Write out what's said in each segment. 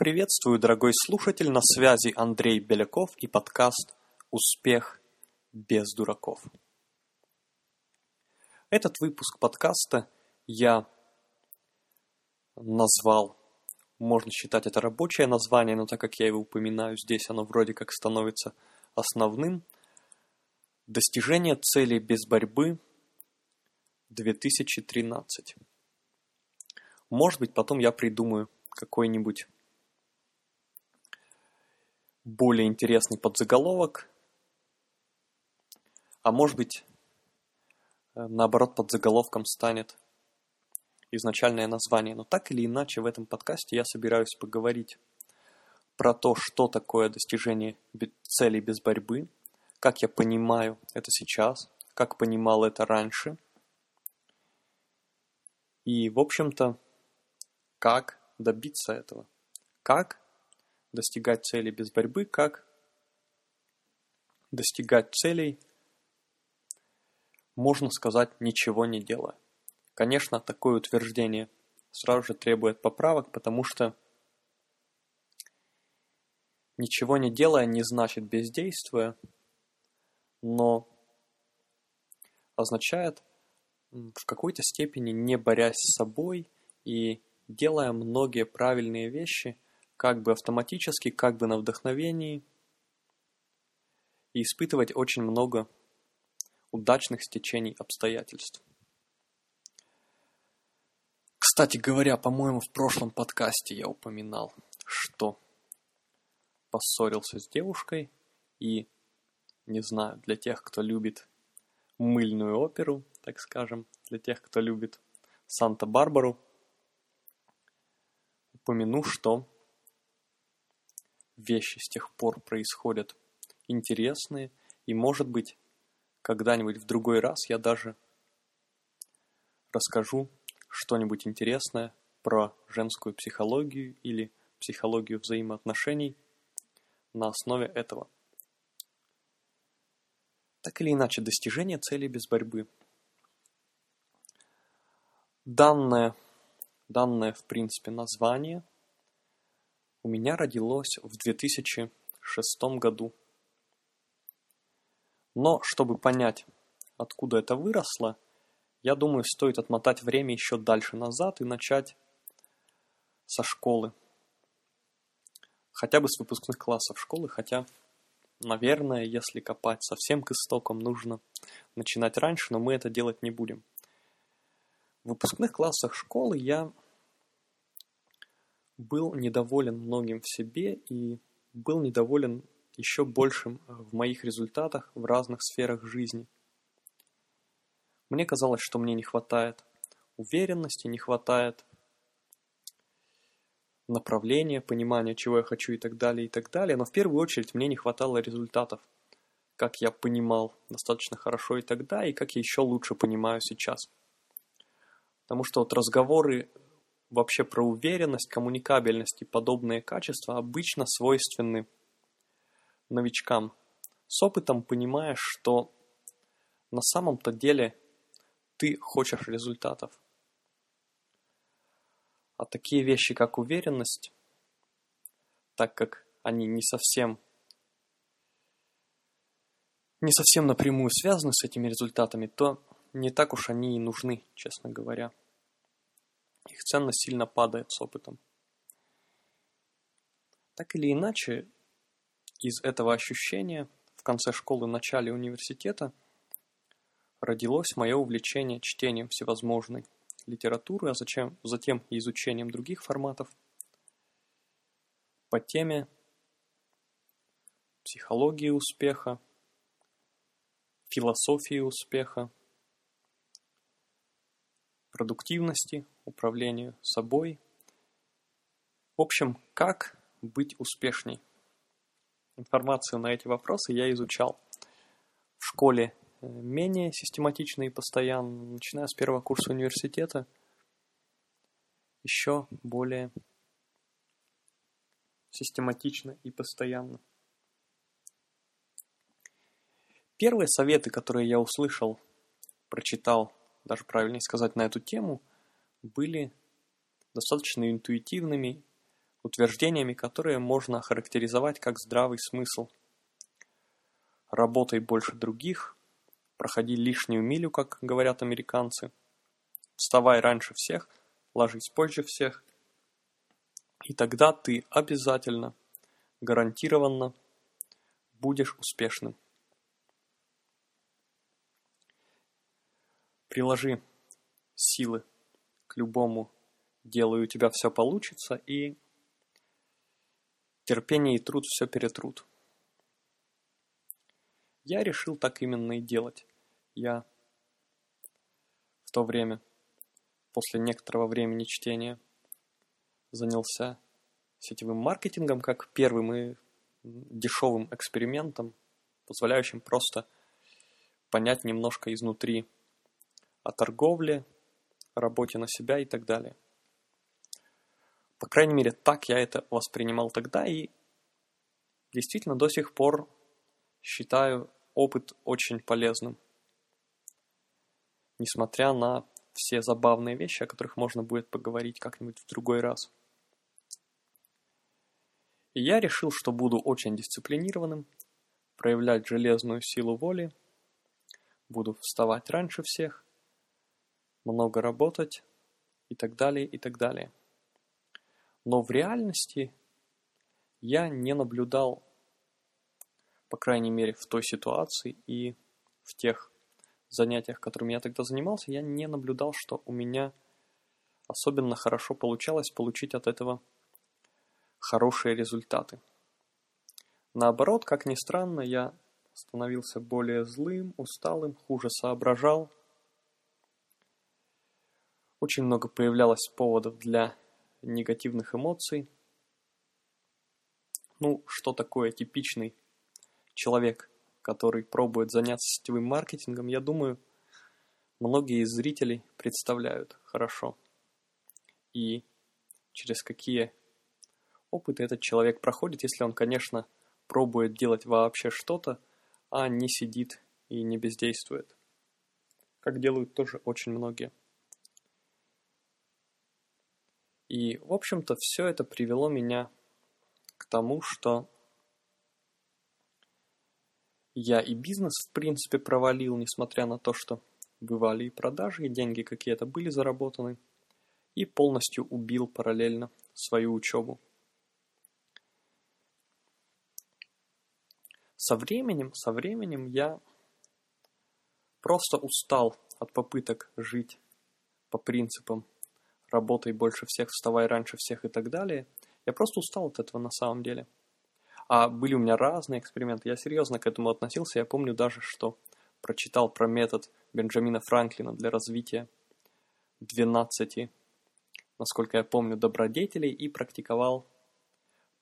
Приветствую, дорогой слушатель, на связи Андрей Беляков и подкаст «Успех без дураков». Этот выпуск подкаста я назвал, можно считать это рабочее название, но так как я его упоминаю здесь, оно вроде как становится основным. Достижение цели без борьбы 2013. Может быть, потом я придумаю какой-нибудь более интересный подзаголовок, а может быть, э, наоборот, подзаголовком станет изначальное название. Но так или иначе, в этом подкасте я собираюсь поговорить про то, что такое достижение целей без борьбы, как я понимаю это сейчас, как понимал это раньше. И, в общем-то, как добиться этого. Как достигать целей без борьбы, как достигать целей, можно сказать, ничего не делая. Конечно, такое утверждение сразу же требует поправок, потому что ничего не делая не значит бездействуя, но означает в какой-то степени не борясь с собой и делая многие правильные вещи, как бы автоматически, как бы на вдохновении, и испытывать очень много удачных стечений обстоятельств. Кстати говоря, по-моему, в прошлом подкасте я упоминал, что поссорился с девушкой и, не знаю, для тех, кто любит мыльную оперу, так скажем, для тех, кто любит Санта-Барбару, упомяну, что вещи с тех пор происходят интересные, и, может быть, когда-нибудь в другой раз я даже расскажу что-нибудь интересное про женскую психологию или психологию взаимоотношений на основе этого. Так или иначе, достижение цели без борьбы. Данное данное, в принципе, название у меня родилось в 2006 году. Но, чтобы понять, откуда это выросло, я думаю, стоит отмотать время еще дальше назад и начать со школы. Хотя бы с выпускных классов школы, хотя, наверное, если копать совсем к истокам, нужно начинать раньше, но мы это делать не будем. В выпускных классах школы я был недоволен многим в себе и был недоволен еще большим э, в моих результатах в разных сферах жизни. Мне казалось, что мне не хватает уверенности, не хватает направления, понимания, чего я хочу и так далее, и так далее. Но в первую очередь мне не хватало результатов, как я понимал достаточно хорошо и тогда, и как я еще лучше понимаю сейчас. Потому что вот разговоры вообще про уверенность, коммуникабельность и подобные качества обычно свойственны новичкам. С опытом понимаешь, что на самом-то деле ты хочешь результатов. А такие вещи, как уверенность, так как они не совсем не совсем напрямую связаны с этими результатами, то не так уж они и нужны, честно говоря их ценность сильно падает с опытом. Так или иначе, из этого ощущения в конце школы, начале университета родилось мое увлечение чтением всевозможной литературы, а зачем, затем изучением других форматов по теме психологии успеха, философии успеха, продуктивности, управлению собой. В общем, как быть успешней? Информацию на эти вопросы я изучал в школе э, менее систематично и постоянно, начиная с первого курса университета, еще более систематично и постоянно. Первые советы, которые я услышал, прочитал даже правильнее сказать, на эту тему, были достаточно интуитивными, утверждениями, которые можно охарактеризовать как здравый смысл. Работай больше других, проходи лишнюю милю, как говорят американцы, вставай раньше всех, ложись позже всех, и тогда ты обязательно, гарантированно будешь успешным. Приложи силы к любому делу, и у тебя все получится, и терпение и труд все перетрут. Я решил так именно и делать. Я в то время, после некоторого времени чтения, занялся сетевым маркетингом как первым и дешевым экспериментом, позволяющим просто понять немножко изнутри о торговле, работе на себя и так далее. По крайней мере, так я это воспринимал тогда и действительно до сих пор считаю опыт очень полезным. Несмотря на все забавные вещи, о которых можно будет поговорить как-нибудь в другой раз. И я решил, что буду очень дисциплинированным, проявлять железную силу воли, буду вставать раньше всех, много работать и так далее, и так далее. Но в реальности я не наблюдал, по крайней мере в той ситуации и в тех занятиях, которыми я тогда занимался, я не наблюдал, что у меня особенно хорошо получалось получить от этого хорошие результаты. Наоборот, как ни странно, я становился более злым, усталым, хуже соображал. Очень много появлялось поводов для негативных эмоций. Ну, что такое типичный человек, который пробует заняться сетевым маркетингом, я думаю, многие из зрителей представляют хорошо. И через какие опыты этот человек проходит, если он, конечно, пробует делать вообще что-то, а не сидит и не бездействует. Как делают тоже очень многие. И, в общем-то, все это привело меня к тому, что я и бизнес, в принципе, провалил, несмотря на то, что бывали и продажи, и деньги какие-то были заработаны, и полностью убил параллельно свою учебу. Со временем, со временем я просто устал от попыток жить по принципам работай больше всех, вставай раньше всех и так далее. Я просто устал от этого на самом деле. А были у меня разные эксперименты, я серьезно к этому относился. Я помню даже, что прочитал про метод Бенджамина Франклина для развития 12, насколько я помню, добродетелей и практиковал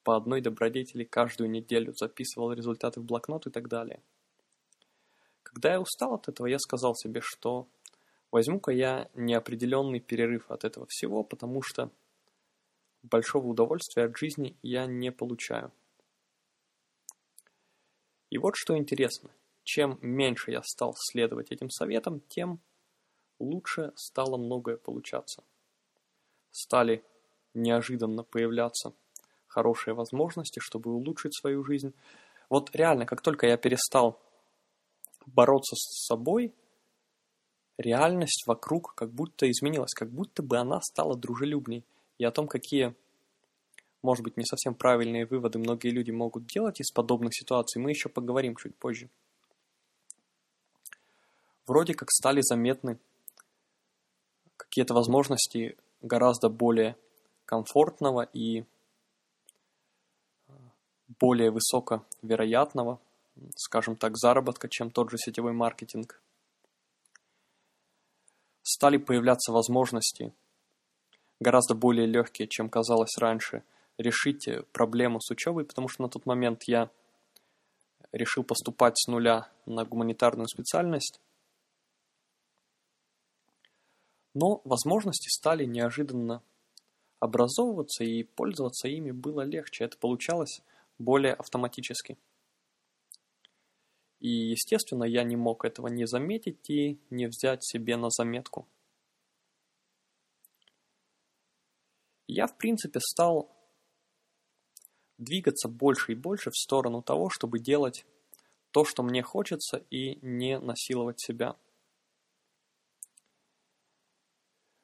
по одной добродетели каждую неделю, записывал результаты в блокнот и так далее. Когда я устал от этого, я сказал себе, что Возьму-ка я неопределенный перерыв от этого всего, потому что большого удовольствия от жизни я не получаю. И вот что интересно. Чем меньше я стал следовать этим советам, тем лучше стало многое получаться. Стали неожиданно появляться хорошие возможности, чтобы улучшить свою жизнь. Вот реально, как только я перестал бороться с собой – реальность вокруг как будто изменилась, как будто бы она стала дружелюбней. И о том, какие, может быть, не совсем правильные выводы многие люди могут делать из подобных ситуаций, мы еще поговорим чуть позже. Вроде как стали заметны какие-то возможности гораздо более комфортного и более высоковероятного, скажем так, заработка, чем тот же сетевой маркетинг – стали появляться возможности, гораздо более легкие, чем казалось раньше, решить проблему с учебой, потому что на тот момент я решил поступать с нуля на гуманитарную специальность. Но возможности стали неожиданно образовываться, и пользоваться ими было легче. Это получалось более автоматически. И, естественно, я не мог этого не заметить и не взять себе на заметку. Я, в принципе, стал двигаться больше и больше в сторону того, чтобы делать то, что мне хочется, и не насиловать себя.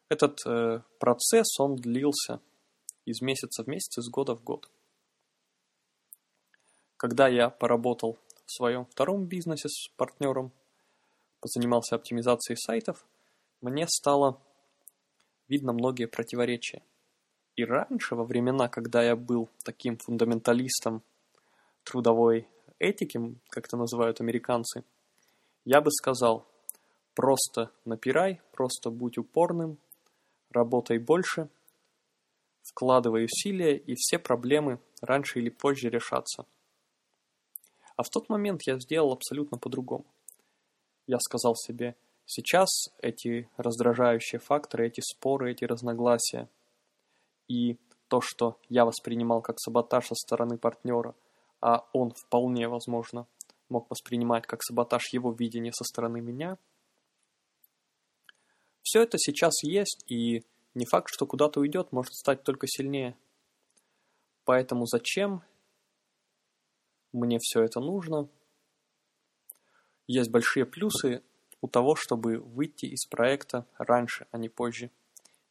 Этот э, процесс, он длился из месяца в месяц, из года в год. Когда я поработал в своем втором бизнесе с партнером, позанимался оптимизацией сайтов, мне стало видно многие противоречия. И раньше, во времена, когда я был таким фундаменталистом трудовой этики, как это называют американцы, я бы сказал, просто напирай, просто будь упорным, работай больше, вкладывай усилия, и все проблемы раньше или позже решатся. А в тот момент я сделал абсолютно по-другому. Я сказал себе, сейчас эти раздражающие факторы, эти споры, эти разногласия и то, что я воспринимал как саботаж со стороны партнера, а он вполне возможно мог воспринимать как саботаж его видения со стороны меня, все это сейчас есть, и не факт, что куда-то уйдет, может стать только сильнее. Поэтому зачем мне все это нужно? Есть большие плюсы у того, чтобы выйти из проекта раньше, а не позже.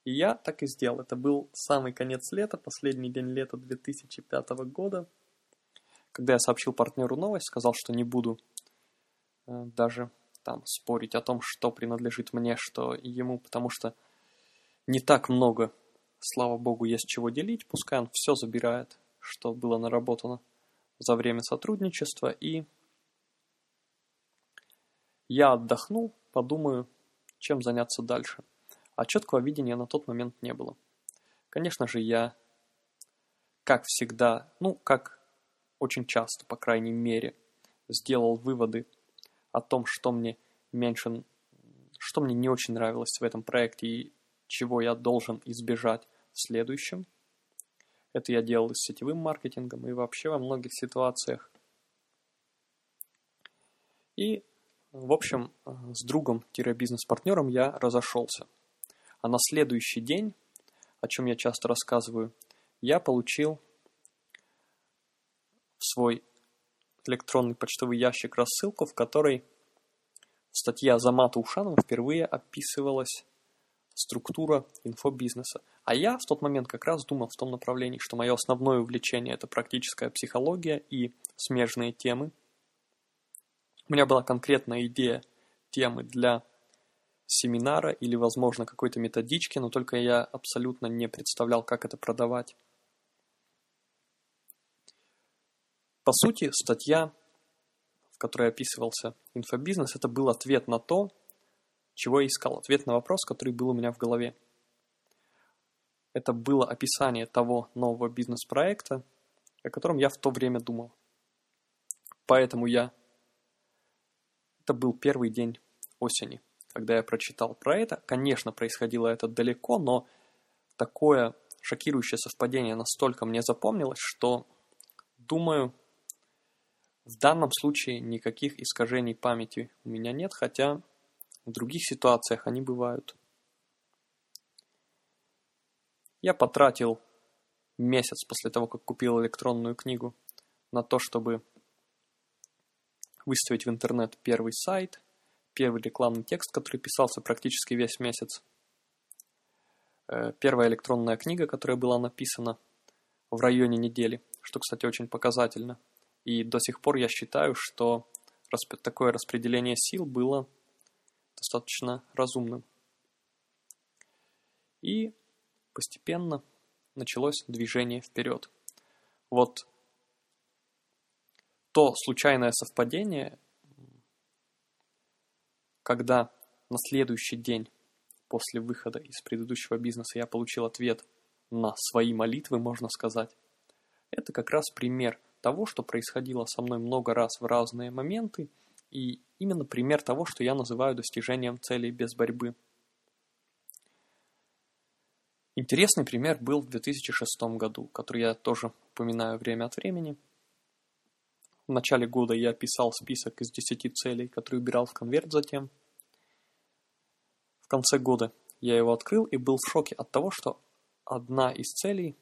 И я так и сделал. Это был самый конец лета, последний день лета 2005 года. Когда я сообщил партнеру новость, сказал, что не буду э, даже там спорить о том, что принадлежит мне, что ему, потому что не так много, слава богу, есть чего делить, пускай он все забирает, что было наработано за время сотрудничества, и я отдохну, подумаю, чем заняться дальше. А четкого видения на тот момент не было. Конечно же, я, как всегда, ну, как очень часто, по крайней мере, сделал выводы о том, что мне меньше, что мне не очень нравилось в этом проекте и чего я должен избежать в следующем. Это я делал и с сетевым маркетингом, и вообще во многих ситуациях. И, в общем, с другом-бизнес-партнером я разошелся. А на следующий день, о чем я часто рассказываю, я получил в свой электронный почтовый ящик рассылку, в которой статья Замата Ушанова впервые описывалась структура инфобизнеса. А я в тот момент как раз думал в том направлении, что мое основное увлечение – это практическая психология и смежные темы. У меня была конкретная идея темы для семинара или, возможно, какой-то методички, но только я абсолютно не представлял, как это продавать. По сути, статья, в которой описывался инфобизнес, это был ответ на то, чего я искал? Ответ на вопрос, который был у меня в голове. Это было описание того нового бизнес-проекта, о котором я в то время думал. Поэтому я... Это был первый день осени, когда я прочитал про это. Конечно, происходило это далеко, но такое шокирующее совпадение настолько мне запомнилось, что, думаю, в данном случае никаких искажений памяти у меня нет, хотя в других ситуациях они бывают. Я потратил месяц после того, как купил электронную книгу, на то, чтобы выставить в интернет первый сайт, первый рекламный текст, который писался практически весь месяц. Э, первая электронная книга, которая была написана в районе недели, что, кстати, очень показательно. И до сих пор я считаю, что такое распределение сил было достаточно разумным. И постепенно началось движение вперед. Вот то случайное совпадение, когда на следующий день после выхода из предыдущего бизнеса я получил ответ на свои молитвы, можно сказать, это как раз пример того, что происходило со мной много раз в разные моменты – и именно пример того, что я называю достижением целей без борьбы. Интересный пример был в 2006 году, который я тоже упоминаю время от времени. В начале года я писал список из 10 целей, которые убирал в конверт затем. В конце года я его открыл и был в шоке от того, что одна из целей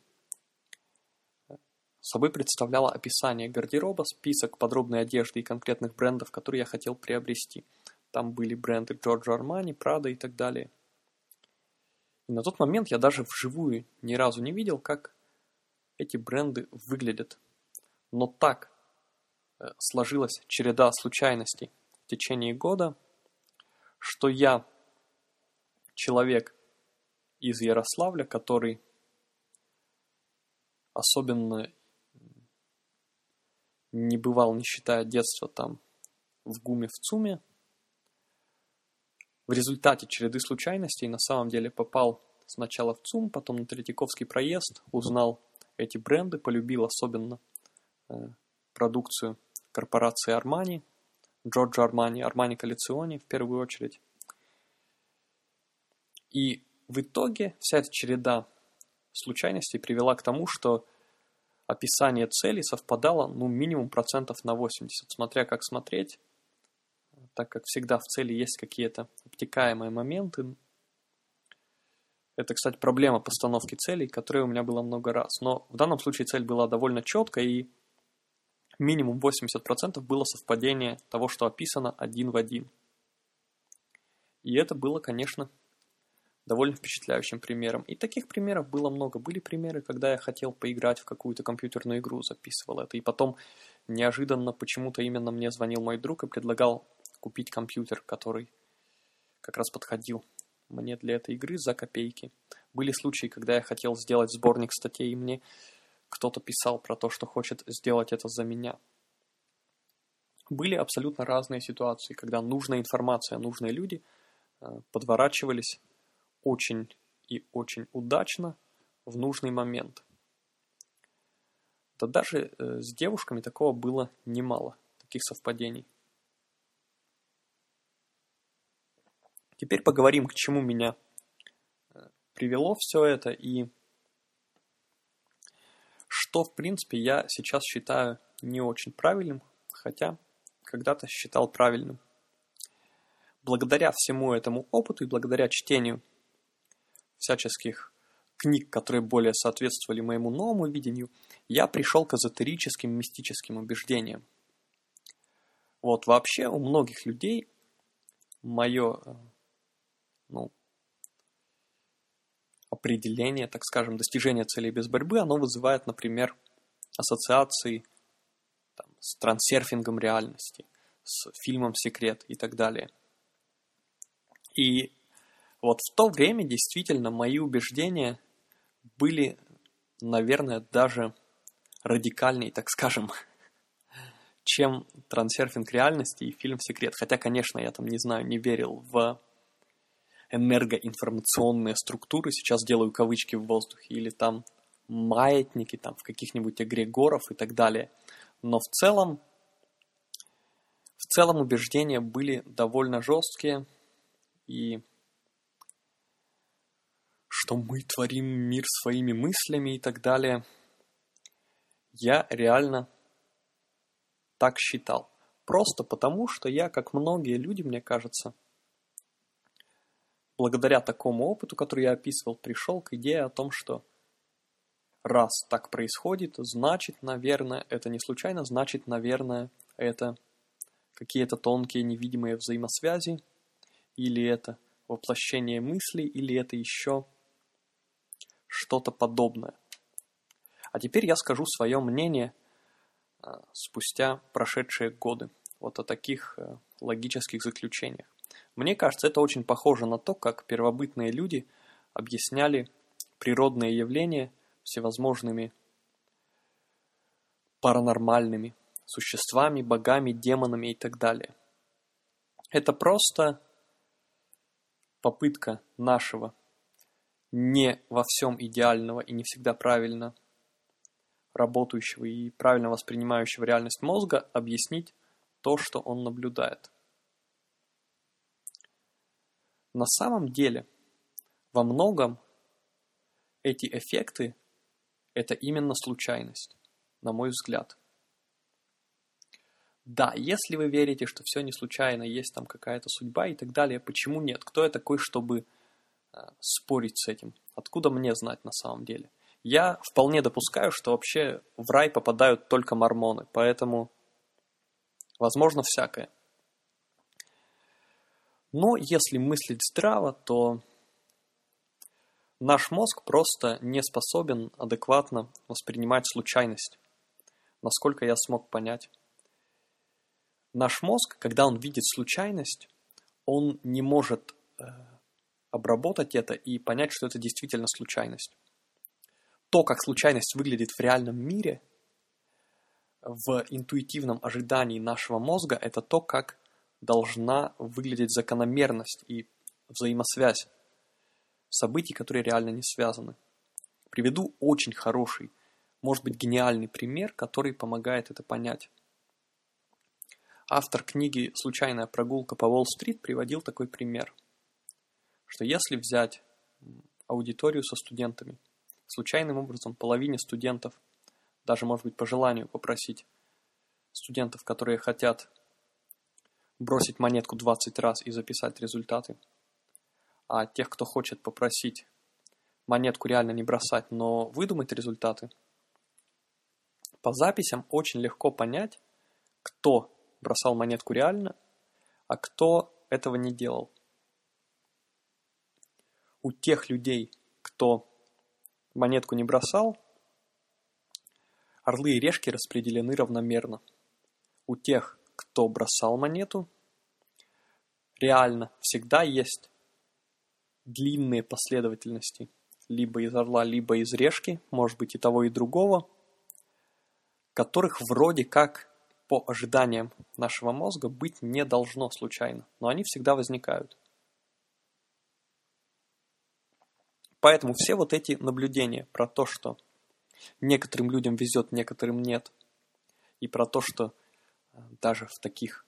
собой представляла описание гардероба, список подробной одежды и конкретных брендов, которые я хотел приобрести. Там были бренды Giorgio Armani, Prada и так далее. И на тот момент я даже вживую ни разу не видел, как эти бренды выглядят. Но так э, сложилась череда случайностей в течение года, что я человек из Ярославля, который особенно не бывал, не считая детства там в ГУМе, в ЦУМе. В результате череды случайностей на самом деле попал сначала в ЦУМ, потом на Третьяковский проезд, узнал эти бренды, полюбил особенно э, продукцию корпорации Armani, Джорджо Армани, Армани Коллекциони в первую очередь. И в итоге вся эта череда случайностей привела к тому, что описание целей совпадало ну, минимум процентов на 80, смотря как смотреть, так как всегда в цели есть какие-то обтекаемые моменты. Это, кстати, проблема постановки целей, которая у меня была много раз. Но в данном случае цель была довольно четкая, и минимум 80% было совпадение того, что описано один в один. И это было, конечно, довольно впечатляющим примером. И таких примеров было много. Были примеры, когда я хотел поиграть в какую-то компьютерную игру, записывал это. И потом неожиданно почему-то именно мне звонил мой друг и предлагал купить компьютер, который как раз подходил мне для этой игры за копейки. Были случаи, когда я хотел сделать сборник статей, и мне кто-то писал про то, что хочет сделать это за меня. Были абсолютно разные ситуации, когда нужная информация, нужные люди э, подворачивались очень и очень удачно в нужный момент. Да даже э, с девушками такого было немало, таких совпадений. Теперь поговорим, к чему меня э, привело все это и что, в принципе, я сейчас считаю не очень правильным, хотя когда-то считал правильным. Благодаря всему этому опыту и благодаря чтению всяческих книг, которые более соответствовали моему новому видению, я пришел к эзотерическим, мистическим убеждениям. Вот вообще у многих людей мое э, ну, определение, так скажем, достижения целей без борьбы, оно вызывает, например, ассоциации там, с трансерфингом реальности, с фильмом «Секрет» и так далее. И вот в то время действительно мои убеждения были, наверное, даже радикальнее, так скажем, чем трансерфинг реальности и фильм «Секрет». Хотя, конечно, я там, не знаю, не верил в энергоинформационные структуры, сейчас делаю кавычки в воздухе, или там маятники, там в каких-нибудь эгрегоров и так далее. Но в целом, в целом убеждения были довольно жесткие, и что мы творим мир своими мыслями и так далее. Я реально так считал. Просто потому, что я, как многие люди, мне кажется, благодаря такому опыту, который я описывал, пришел к идее о том, что раз так происходит, значит, наверное, это не случайно, значит, наверное, это какие-то тонкие невидимые взаимосвязи, или это воплощение мыслей, или это еще что-то подобное. А теперь я скажу свое мнение а, спустя прошедшие годы вот о таких э, логических заключениях. Мне кажется, это очень похоже на то, как первобытные люди объясняли природные явления всевозможными паранормальными существами, богами, демонами и так далее. Это просто попытка нашего не во всем идеального и не всегда правильно работающего и правильно воспринимающего реальность мозга объяснить то, что он наблюдает. На самом деле, во многом эти эффекты – это именно случайность, на мой взгляд. Да, если вы верите, что все не случайно, есть там какая-то судьба и так далее, почему нет? Кто я такой, чтобы спорить с этим. Откуда мне знать на самом деле? Я вполне допускаю, что вообще в рай попадают только мормоны, поэтому возможно всякое. Но если мыслить здраво, то наш мозг просто не способен адекватно воспринимать случайность, насколько я смог понять. Наш мозг, когда он видит случайность, он не может э, обработать это и понять, что это действительно случайность. То, как случайность выглядит в реальном мире, в интуитивном ожидании нашего мозга, это то, как должна выглядеть закономерность и взаимосвязь событий, которые реально не связаны. Приведу очень хороший, может быть гениальный пример, который помогает это понять. Автор книги «Случайная прогулка по Уолл-стрит» приводил такой пример, что если взять аудиторию со студентами, случайным образом половине студентов, даже, может быть, по желанию попросить студентов, которые хотят бросить монетку 20 раз и записать результаты, а тех, кто хочет попросить монетку реально не бросать, но выдумать результаты, по записям очень легко понять, кто бросал монетку реально, а кто этого не делал. У тех людей, кто монетку не бросал, орлы и решки распределены равномерно. У тех, кто бросал монету, реально всегда есть длинные последовательности либо из орла, либо из решки, может быть и того, и другого, которых вроде как по ожиданиям нашего мозга быть не должно случайно, но они всегда возникают. Поэтому все вот эти наблюдения про то, что некоторым людям везет, некоторым нет, и про то, что э, даже в таких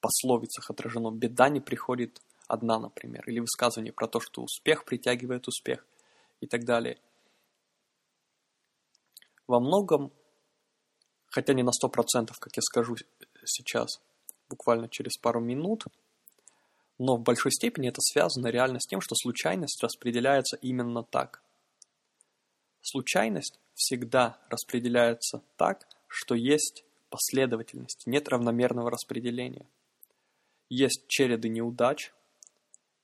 пословицах отражено «беда не приходит одна», например, или высказывание про то, что успех притягивает успех и так далее. Во многом хотя не на 100%, как я скажу сейчас, буквально через пару минут, но в большой степени это связано реально с тем, что случайность распределяется именно так. Случайность всегда распределяется так, что есть последовательность, нет равномерного распределения. Есть череды неудач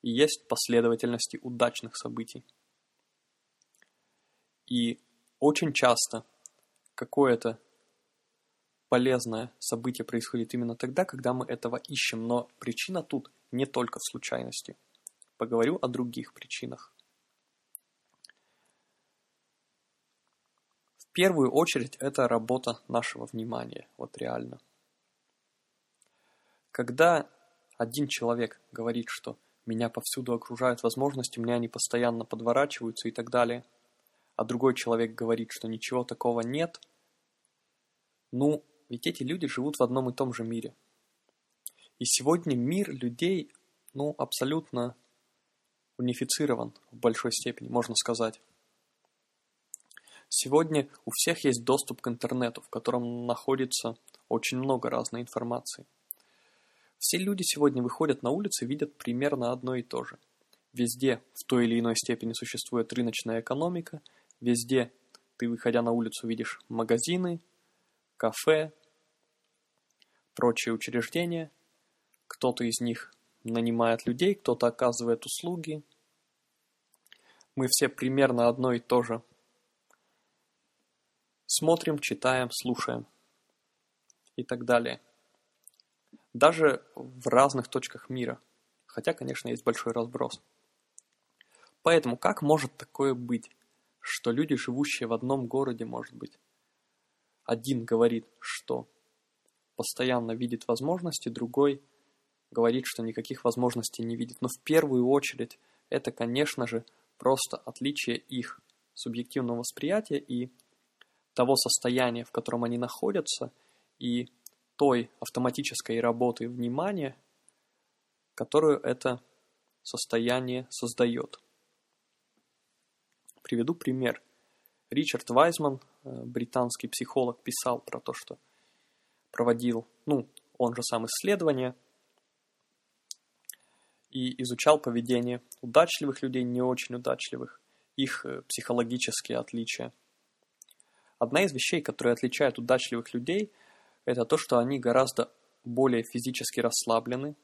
и есть последовательности удачных событий. И очень часто какое-то полезное событие происходит именно тогда, когда мы этого ищем, но причина тут не только в случайности. Поговорю о других причинах. В первую очередь это работа нашего внимания, вот реально. Когда один человек говорит, что меня повсюду окружают возможности, мне они постоянно подворачиваются и так далее, а другой человек говорит, что ничего такого нет, ну, ведь эти люди живут в одном и том же мире. И сегодня мир людей, ну, абсолютно унифицирован в большой степени, можно сказать. Сегодня у всех есть доступ к интернету, в котором находится очень много разной информации. Все люди сегодня выходят на улицы и видят примерно одно и то же. Везде в той или иной степени существует рыночная экономика, везде ты, выходя на улицу, видишь магазины, кафе, прочие учреждения. Кто-то из них нанимает людей, кто-то оказывает услуги. Мы все примерно одно и то же смотрим, читаем, слушаем и так далее. Даже в разных точках мира. Хотя, конечно, есть большой разброс. Поэтому как может такое быть, что люди, живущие в одном городе, может быть, один говорит, что постоянно видит возможности, другой говорит, что никаких возможностей не видит. Но в первую очередь это, конечно же, просто отличие их субъективного восприятия и того состояния, в котором они находятся, и той автоматической работы внимания, которую это состояние создает. Приведу пример. Ричард Вайзман, э, британский психолог, писал про то, что проводил, ну, он же сам исследования, и изучал поведение удачливых людей, не очень удачливых, их э, психологические отличия. Одна из вещей, которые отличают удачливых людей, это то, что они гораздо более физически расслаблены,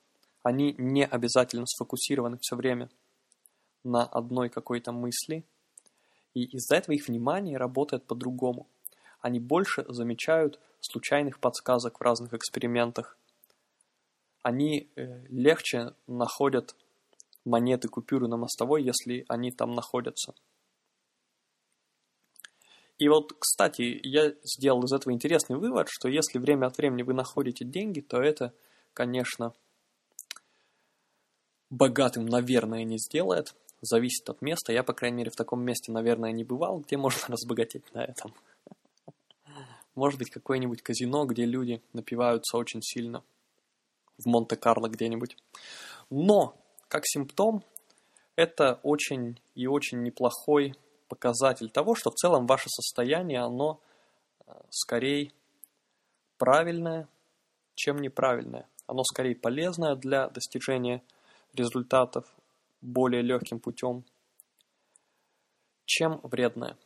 они не обязательно сфокусированы все время на одной какой-то мысли, и из-за этого их внимание работает по-другому. Они больше замечают случайных подсказок в разных экспериментах. Они э, легче находят монеты, купюры на мостовой, если они там находятся. И вот, кстати, я сделал из этого интересный вывод, что если время от времени вы находите деньги, то это, конечно, богатым, наверное, не сделает. Зависит от места. Я, по крайней мере, в таком месте, наверное, не бывал, где можно разбогатеть на этом. Может быть, какое-нибудь казино, где люди напиваются очень сильно. В Монте-Карло где-нибудь. Но, как симптом, это очень и очень неплохой показатель того, что в целом ваше состояние, оно э, скорее правильное, чем неправильное. Оно скорее полезное для достижения результатов более легким путем, чем вредное.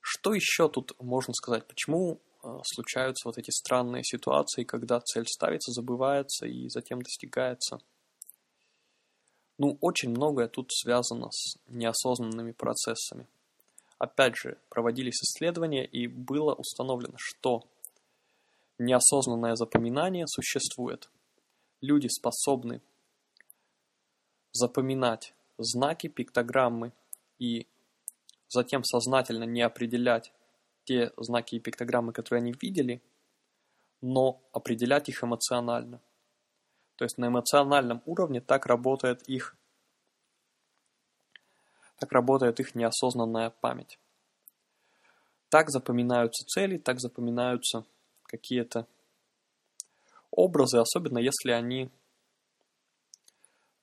Что еще тут можно сказать? Почему случаются вот эти странные ситуации, когда цель ставится, забывается и затем достигается? Ну, очень многое тут связано с неосознанными процессами. Опять же, проводились исследования и было установлено, что неосознанное запоминание существует. Люди способны запоминать знаки, пиктограммы и затем сознательно не определять те знаки и пиктограммы, которые они видели, но определять их эмоционально. То есть на эмоциональном уровне так работает их так работает их неосознанная память. Так запоминаются цели, так запоминаются какие-то образы, особенно если они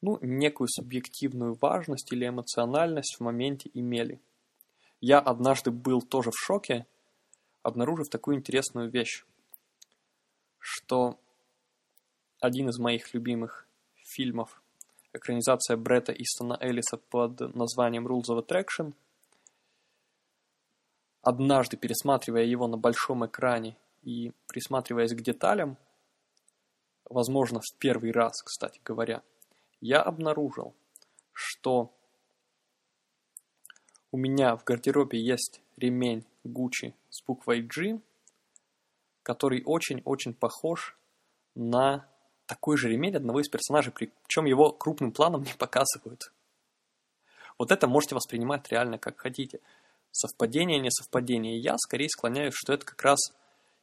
ну, некую субъективную важность или эмоциональность в моменте имели. Я однажды был тоже в шоке, обнаружив такую интересную вещь, что один из моих любимых фильмов, экранизация Бретта Истона Эллиса под названием Rules of Attraction. Однажды, пересматривая его на большом экране и присматриваясь к деталям, возможно, в первый раз, кстати говоря, я обнаружил, что у меня в гардеробе есть ремень Gucci с буквой G, который очень-очень похож на такой же ремень одного из персонажей, причем его крупным планом не показывают. Вот это можете воспринимать реально как хотите. Совпадение, не совпадение. Я скорее склоняюсь, что это как раз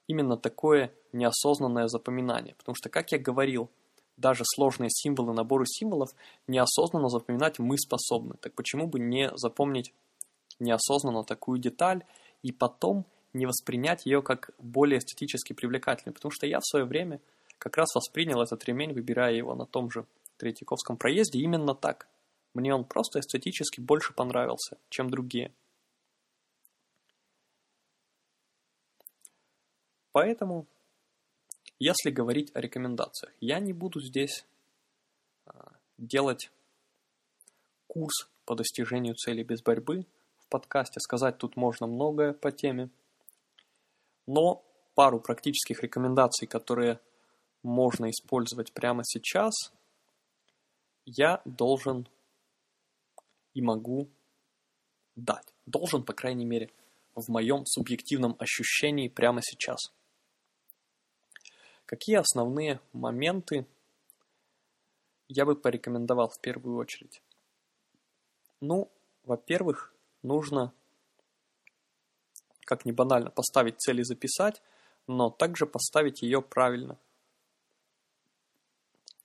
именно такое неосознанное запоминание. Потому что, как я говорил, даже сложные символы, наборы символов неосознанно запоминать мы способны. Так почему бы не запомнить неосознанно такую деталь и потом не воспринять ее как более эстетически привлекательной? Потому что я в свое время как раз воспринял этот ремень, выбирая его на том же Третьяковском проезде, именно так. Мне он просто эстетически больше понравился, чем другие. Поэтому, если говорить о рекомендациях, я не буду здесь а, делать курс по достижению цели без борьбы в подкасте. Сказать тут можно многое по теме. Но пару практических рекомендаций, которые можно использовать прямо сейчас, я должен и могу дать. Должен, по крайней мере, в моем субъективном ощущении прямо сейчас. Какие основные моменты я бы порекомендовал в первую очередь? Ну, во-первых, нужно, как ни банально, поставить цель и записать, но также поставить ее правильно –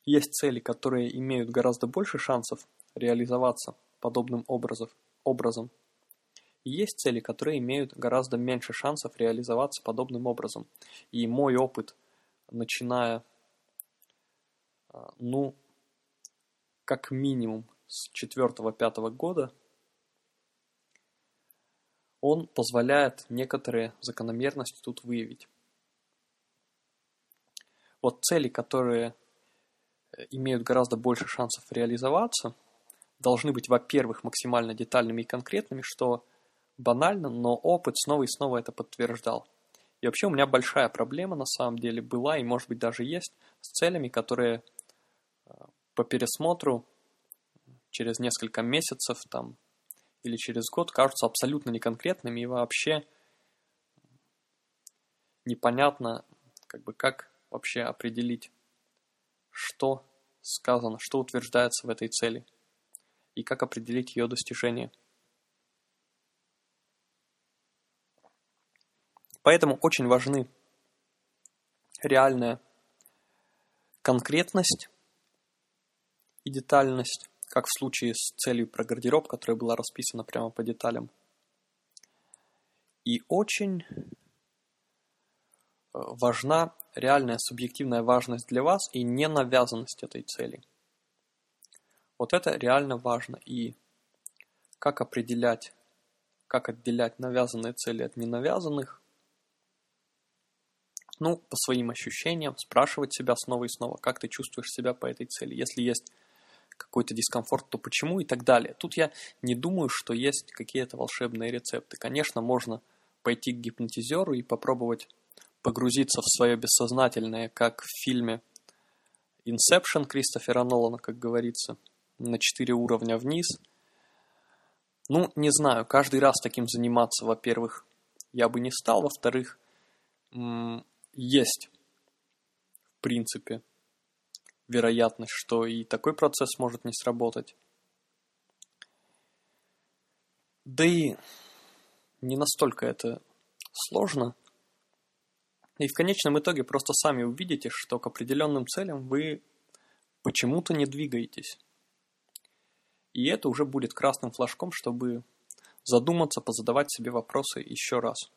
есть цели, которые имеют гораздо больше шансов реализоваться подобным образом, образом. Есть цели, которые имеют гораздо меньше шансов реализоваться подобным образом. И мой опыт, начиная, а, ну, как минимум с 4-5 года, он позволяет некоторые закономерности тут выявить. Вот цели, которые имеют гораздо больше шансов реализоваться, должны быть, во-первых, максимально детальными и конкретными, что банально, но опыт снова и снова это подтверждал. И вообще у меня большая проблема на самом деле была и может быть даже есть с целями, которые э, по пересмотру через несколько месяцев там или через год кажутся абсолютно неконкретными и вообще непонятно, как бы как вообще определить, что сказано, что утверждается в этой цели и как определить ее достижение. Поэтому очень важны реальная конкретность и детальность, как в случае с целью про гардероб, которая была расписана прямо по деталям. И очень э, важна реальная субъективная важность для вас и ненавязанность этой цели. Вот это реально важно. И как определять, как отделять навязанные цели от ненавязанных, ну, по своим ощущениям, спрашивать себя снова и снова, как ты чувствуешь себя по этой цели. Если есть какой-то дискомфорт, то почему и так далее. Тут я не думаю, что есть какие-то волшебные рецепты. Конечно, можно пойти к гипнотизеру и попробовать погрузиться в свое бессознательное, как в фильме Inception Кристофера Нолана, как говорится, на четыре уровня вниз. Ну, не знаю, каждый раз таким заниматься, во-первых, я бы не стал, во-вторых, есть, в принципе, вероятность, что и такой процесс может не сработать. Да и не настолько это сложно. И в конечном итоге просто сами увидите, что к определенным целям вы почему-то не двигаетесь. И это уже будет красным флажком, чтобы задуматься, позадавать себе вопросы еще раз.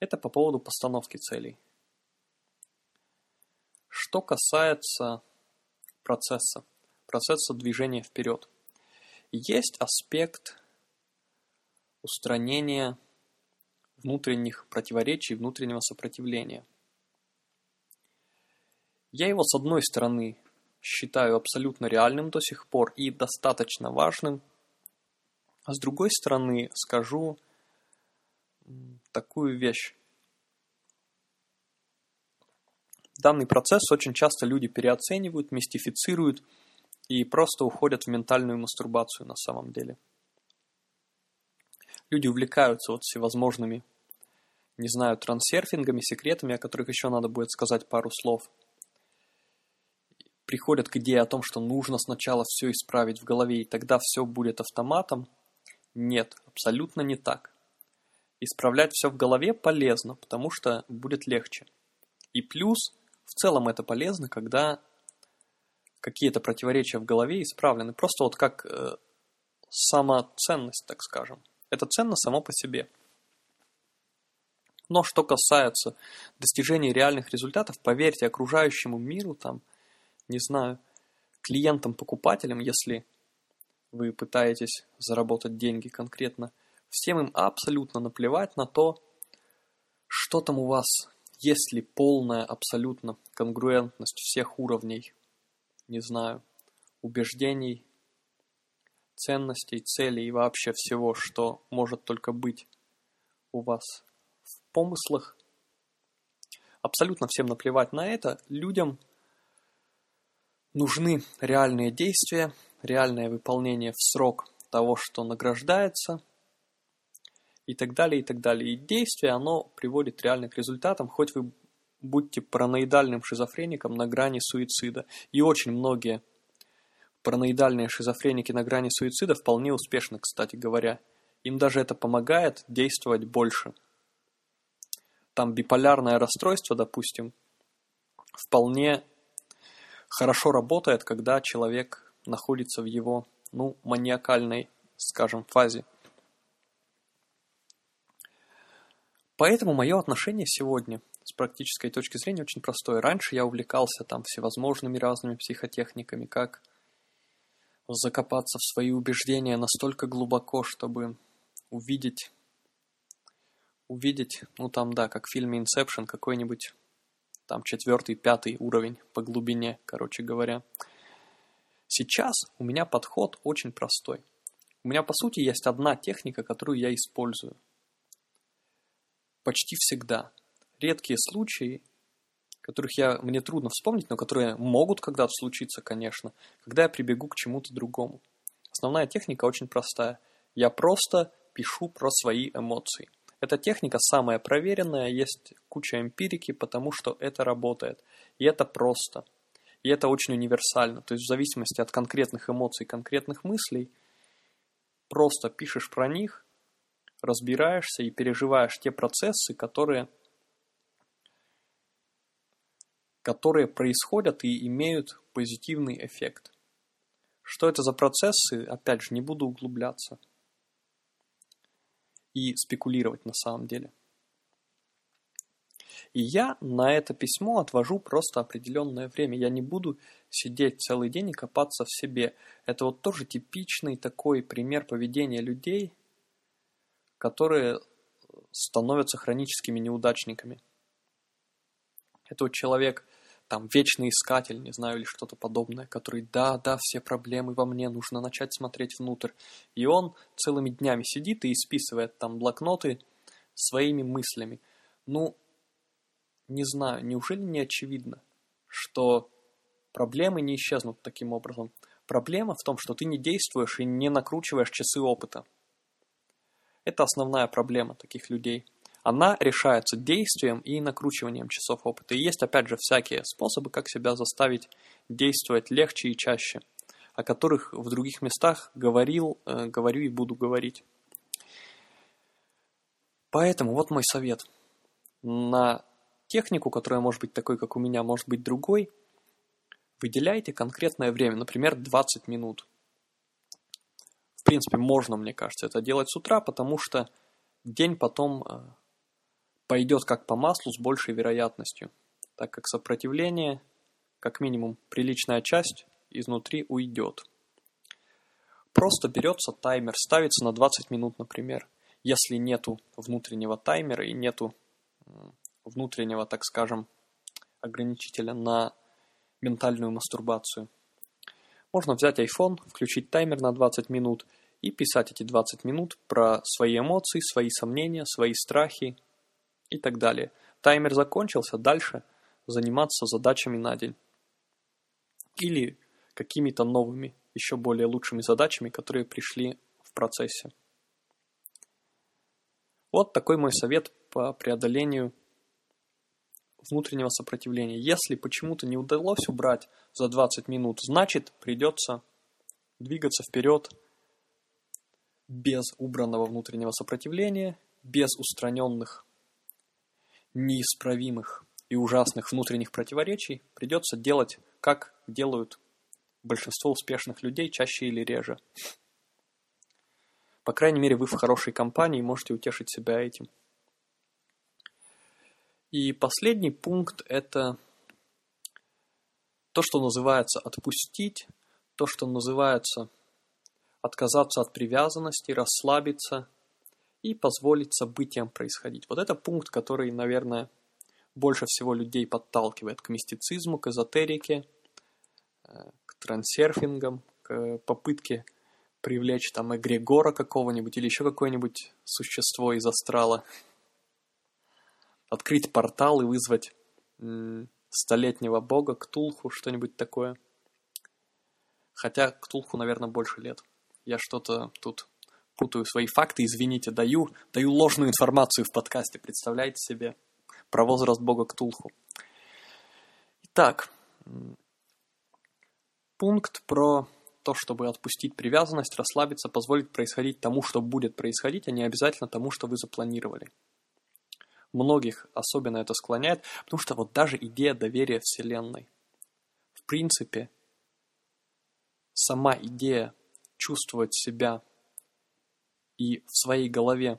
Это по поводу постановки целей. Что касается процесса, процесса движения вперед, есть аспект устранения внутренних противоречий, внутреннего сопротивления. Я его, с одной стороны, считаю абсолютно реальным до сих пор и достаточно важным, а с другой стороны скажу такую вещь. Данный процесс очень часто люди переоценивают, мистифицируют и просто уходят в ментальную мастурбацию на самом деле. Люди увлекаются вот всевозможными, не знаю, трансерфингами, секретами, о которых еще надо будет сказать пару слов. Приходят к идее о том, что нужно сначала все исправить в голове, и тогда все будет автоматом. Нет, абсолютно не так. Исправлять все в голове полезно, потому что будет легче. И плюс, целом это полезно, когда какие-то противоречия в голове исправлены. Просто вот как э, самоценность, так скажем. Это ценно само по себе. Но что касается достижения реальных результатов, поверьте окружающему миру, там, не знаю, клиентам, покупателям, если вы пытаетесь заработать деньги конкретно – Всем им абсолютно наплевать на то, что там у вас, есть ли полная абсолютно конгруентность всех уровней, не знаю, убеждений, ценностей, целей и вообще всего, что может только быть у вас в помыслах. Абсолютно всем наплевать на это. Людям нужны реальные действия, реальное выполнение в срок того, что награждается – и так далее, и так далее. И действие, оно приводит реально к результатам, хоть вы будьте параноидальным шизофреником на грани суицида. И очень многие параноидальные шизофреники на грани суицида вполне успешны, кстати говоря. Им даже это помогает действовать больше. Там биполярное расстройство, допустим, вполне хорошо работает, когда человек находится в его, ну, маниакальной, скажем, фазе. Поэтому мое отношение сегодня с практической точки зрения очень простое. Раньше я увлекался там всевозможными разными психотехниками, как закопаться в свои убеждения настолько глубоко, чтобы увидеть, увидеть, ну там да, как в фильме Inception, какой-нибудь там четвертый, пятый уровень по глубине, короче говоря. Сейчас у меня подход очень простой. У меня, по сути, есть одна техника, которую я использую. Почти всегда. Редкие случаи, которых я, мне трудно вспомнить, но которые могут когда-то случиться, конечно, когда я прибегу к чему-то другому. Основная техника очень простая. Я просто пишу про свои эмоции. Эта техника самая проверенная, есть куча эмпирики, потому что это работает. И это просто. И это очень универсально. То есть в зависимости от конкретных эмоций, конкретных мыслей, просто пишешь про них, разбираешься и переживаешь те процессы, которые которые происходят и имеют позитивный эффект. Что это за процессы, опять же, не буду углубляться и спекулировать на самом деле. И я на это письмо отвожу просто определенное время. Я не буду сидеть целый день и копаться в себе. Это вот тоже типичный такой пример поведения людей, которые становятся хроническими неудачниками. Это вот человек там вечный искатель, не знаю, или что-то подобное, который, да, да, все проблемы во мне, нужно начать смотреть внутрь. И он целыми днями сидит и исписывает там блокноты своими мыслями. Ну, не знаю, неужели не очевидно, что проблемы не исчезнут таким образом? Проблема в том, что ты не действуешь и не накручиваешь часы опыта. Это основная проблема таких людей – она решается действием и накручиванием часов опыта. И есть, опять же, всякие способы, как себя заставить действовать легче и чаще, о которых в других местах говорил, э, говорю и буду говорить. Поэтому вот мой совет. На технику, которая может быть такой, как у меня, может быть другой, выделяйте конкретное время, например, 20 минут. Принципе, можно, мне кажется, это делать с утра, потому что день потом э, пойдет как по маслу с большей вероятностью, так как сопротивление, как минимум приличная часть, изнутри уйдет. Просто берется таймер, ставится на 20 минут, например. Если нету внутреннего таймера и нету внутреннего, так скажем, ограничителя на ментальную мастурбацию. Можно взять iPhone, включить таймер на 20 минут и писать эти 20 минут про свои эмоции, свои сомнения, свои страхи, и так далее. Таймер закончился, дальше заниматься задачами на день. Или какими-то новыми, еще более лучшими задачами, которые пришли в процессе. Вот такой мой совет по преодолению внутреннего сопротивления. Если почему-то не удалось убрать за 20 минут, значит придется двигаться вперед без убранного внутреннего сопротивления, без устраненных неисправимых и ужасных внутренних противоречий придется делать, как делают большинство успешных людей, чаще или реже. По крайней мере, вы в хорошей компании можете утешить себя этим. И последний пункт – это то, что называется отпустить, то, что называется отказаться от привязанности, расслабиться и позволить событиям происходить. Вот это пункт, который, наверное, больше всего людей подталкивает к мистицизму, к эзотерике, э, к трансерфингам, к попытке привлечь там эгрегора какого-нибудь или еще какое-нибудь существо из астрала, открыть портал и вызвать столетнего бога, Ктулху, что-нибудь такое. Хотя Ктулху, наверное, больше лет. Я что-то тут путаю свои факты, извините, даю, даю ложную информацию в подкасте, представляете себе, про возраст бога Ктулху. Итак, пункт про то, чтобы отпустить привязанность, расслабиться, позволить происходить тому, что будет происходить, а не обязательно тому, что вы запланировали. Многих особенно это склоняет, потому что вот даже идея доверия Вселенной. В принципе, сама идея чувствовать себя и в своей голове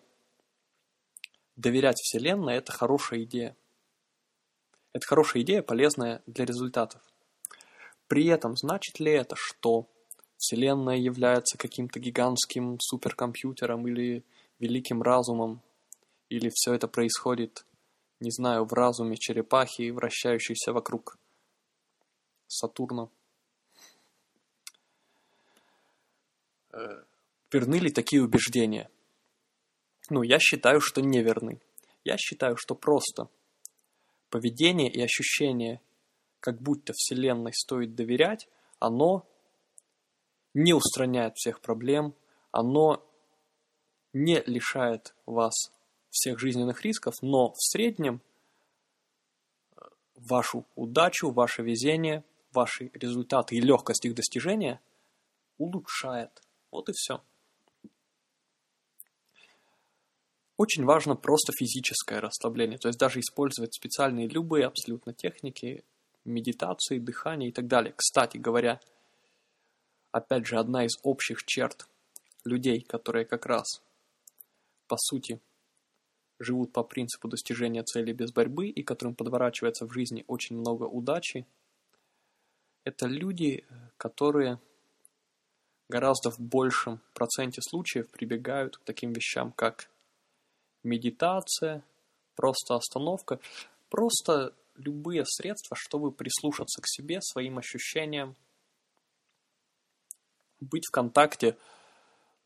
доверять Вселенной – это хорошая идея. Это хорошая идея, полезная для результатов. При этом значит ли это, что Вселенная является каким-то гигантским суперкомпьютером или великим разумом, или все это происходит, не знаю, в разуме черепахи, вращающейся вокруг Сатурна? Э, верны ли такие убеждения? Ну, я считаю, что не верны. Я считаю, что просто поведение и ощущение, как будто Вселенной стоит доверять, оно не устраняет всех проблем, оно не лишает вас всех жизненных рисков, но в среднем э, вашу удачу, ваше везение, ваши результаты и легкость их достижения улучшает. Вот и все. Очень важно просто физическое расслабление, то есть даже использовать специальные любые абсолютно техники, медитации, дыхания и так далее. Кстати говоря, опять же, одна из общих черт людей, которые как раз, по сути, живут по принципу достижения цели без борьбы и которым подворачивается в жизни очень много удачи, это люди, которые гораздо в большем проценте случаев прибегают к таким вещам, как медитация, просто остановка, просто любые средства, чтобы прислушаться к себе, своим ощущениям, быть в контакте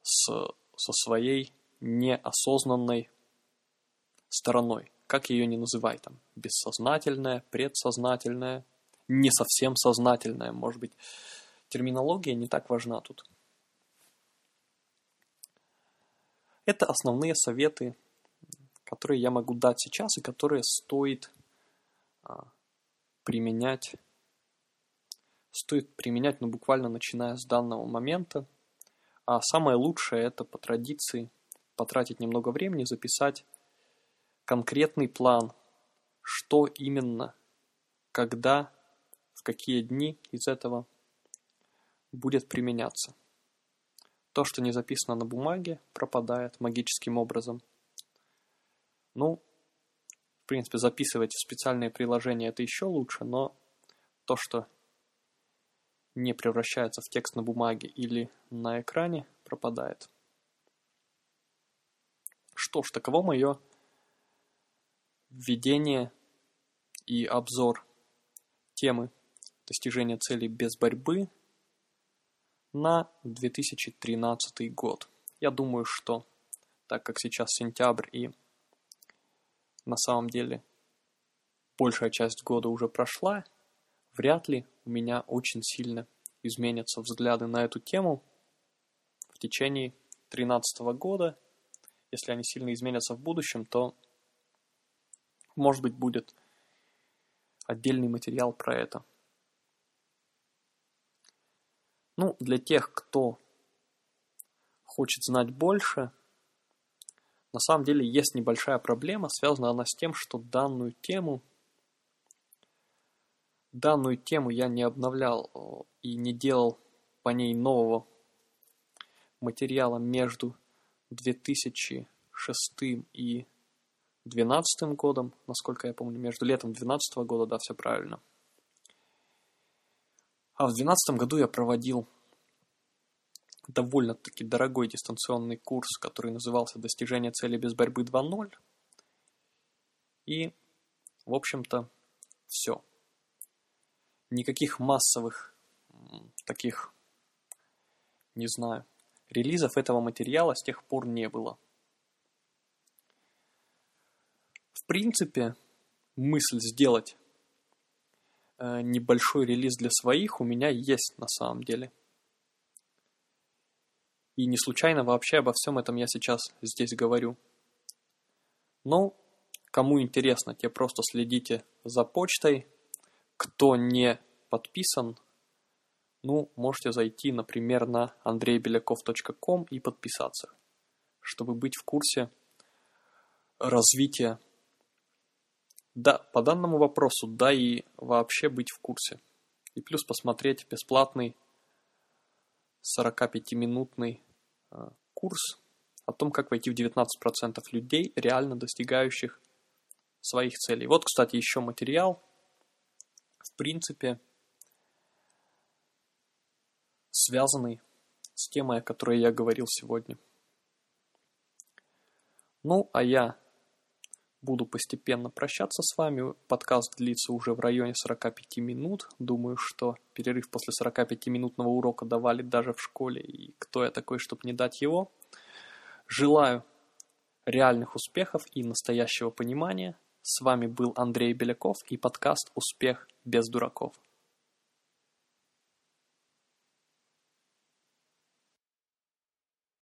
с, со своей неосознанной стороной. Как ее не называй там, бессознательное, предсознательное, не совсем сознательное, может быть. Терминология не так важна тут. Это основные советы которые я могу дать сейчас и которые стоит а, применять, стоит применять, ну, буквально начиная с данного момента. А самое лучшее это по традиции потратить немного времени, записать конкретный план, что именно, когда, в какие дни из этого будет применяться. То, что не записано на бумаге, пропадает магическим образом – ну, в принципе, записывать в специальные приложения это еще лучше, но то, что не превращается в текст на бумаге или на экране, пропадает. Что ж, таково мое введение и обзор темы достижения целей без борьбы на 2013 год. Я думаю, что так как сейчас сентябрь и на самом деле большая часть года уже прошла, вряд ли у меня очень сильно изменятся взгляды на эту тему в течение 2013 года. Если они сильно изменятся в будущем, то, может быть, будет отдельный материал про это. Ну, для тех, кто хочет знать больше – на самом деле есть небольшая проблема, связана она с тем, что данную тему, данную тему я не обновлял э, и не делал по ней нового материала между 2006 и 2012 годом, насколько я помню, между летом 2012 года, да, все правильно. А в 2012 году я проводил довольно-таки дорогой дистанционный курс, который назывался «Достижение цели без борьбы 2.0». И, в общем-то, все. Никаких массовых таких, не знаю, релизов этого материала с тех пор не было. В принципе, мысль сделать э, небольшой релиз для своих у меня есть на самом деле – и не случайно вообще обо всем этом я сейчас здесь говорю. Ну, кому интересно, те просто следите за почтой. Кто не подписан, ну, можете зайти, например, на andrейбеляков.ком и подписаться, чтобы быть в курсе развития. Да, по данному вопросу, да и вообще быть в курсе. И плюс посмотреть бесплатный 45-минутный а, курс о том, как войти в 19% людей, реально достигающих своих целей. Вот, кстати, еще материал, в принципе, связанный с темой, о которой я говорил сегодня. Ну, а я буду постепенно прощаться с вами. Подкаст длится уже в районе 45 минут. Думаю, что перерыв после 45-минутного урока давали даже в школе, и кто я такой, чтобы не дать его. Желаю реальных успехов и настоящего понимания. С вами был Андрей Беляков и подкаст «Успех без дураков».